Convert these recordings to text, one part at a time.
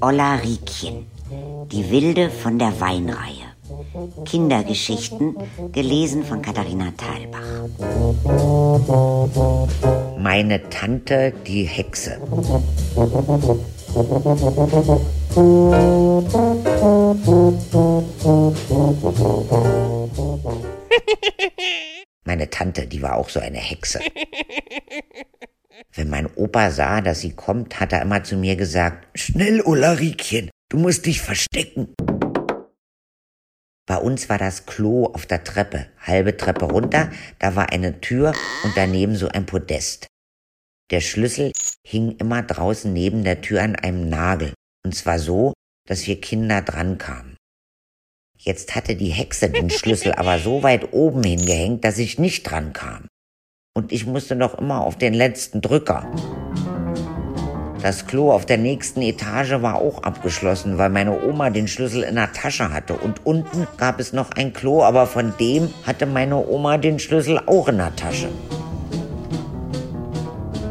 Olla Riekchen, die Wilde von der Weinreihe. Kindergeschichten, gelesen von Katharina Thalbach. Meine Tante, die Hexe. Meine Tante, die war auch so eine Hexe. Opa sah, dass sie kommt, hat er immer zu mir gesagt, schnell, Ulrikchen, du musst dich verstecken. Bei uns war das Klo auf der Treppe, halbe Treppe runter, da war eine Tür und daneben so ein Podest. Der Schlüssel hing immer draußen neben der Tür an einem Nagel, und zwar so, dass wir Kinder dran kamen. Jetzt hatte die Hexe den Schlüssel aber so weit oben hingehängt, dass ich nicht dran kam. Und ich musste noch immer auf den letzten Drücker. Das Klo auf der nächsten Etage war auch abgeschlossen, weil meine Oma den Schlüssel in der Tasche hatte. Und unten gab es noch ein Klo, aber von dem hatte meine Oma den Schlüssel auch in der Tasche.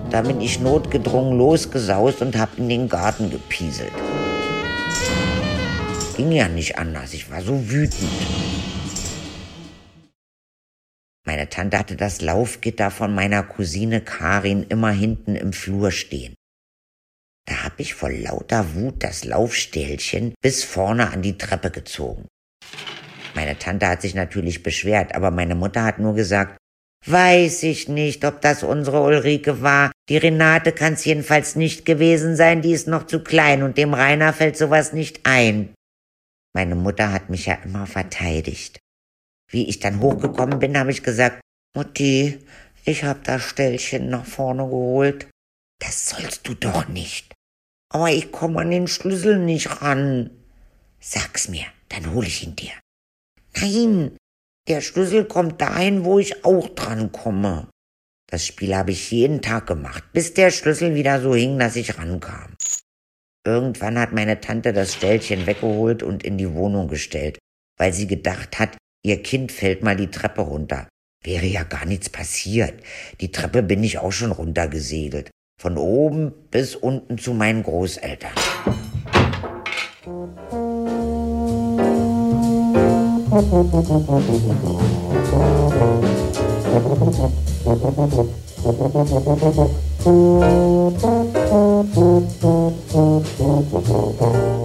Da bin ich notgedrungen losgesaust und hab in den Garten gepieselt. Ging ja nicht anders, ich war so wütend. Meine Tante hatte das Laufgitter von meiner Cousine Karin immer hinten im Flur stehen. Da hab ich vor lauter Wut das Laufstählchen bis vorne an die Treppe gezogen. Meine Tante hat sich natürlich beschwert, aber meine Mutter hat nur gesagt, weiß ich nicht, ob das unsere Ulrike war. Die Renate kann's jedenfalls nicht gewesen sein, die ist noch zu klein und dem Rainer fällt sowas nicht ein. Meine Mutter hat mich ja immer verteidigt. Wie ich dann hochgekommen bin, habe ich gesagt, Mutti, ich hab das Stellchen nach vorne geholt. Das sollst du doch nicht. Aber ich komme an den Schlüssel nicht ran. Sag's mir, dann hol ich ihn dir. Nein, der Schlüssel kommt dahin, wo ich auch dran komme. Das Spiel habe ich jeden Tag gemacht, bis der Schlüssel wieder so hing, dass ich rankam. Irgendwann hat meine Tante das Ställchen weggeholt und in die Wohnung gestellt, weil sie gedacht hat, ihr Kind fällt mal die Treppe runter. Wäre ja gar nichts passiert. Die Treppe bin ich auch schon runtergesegelt. Von oben bis unten zu meinen Großeltern.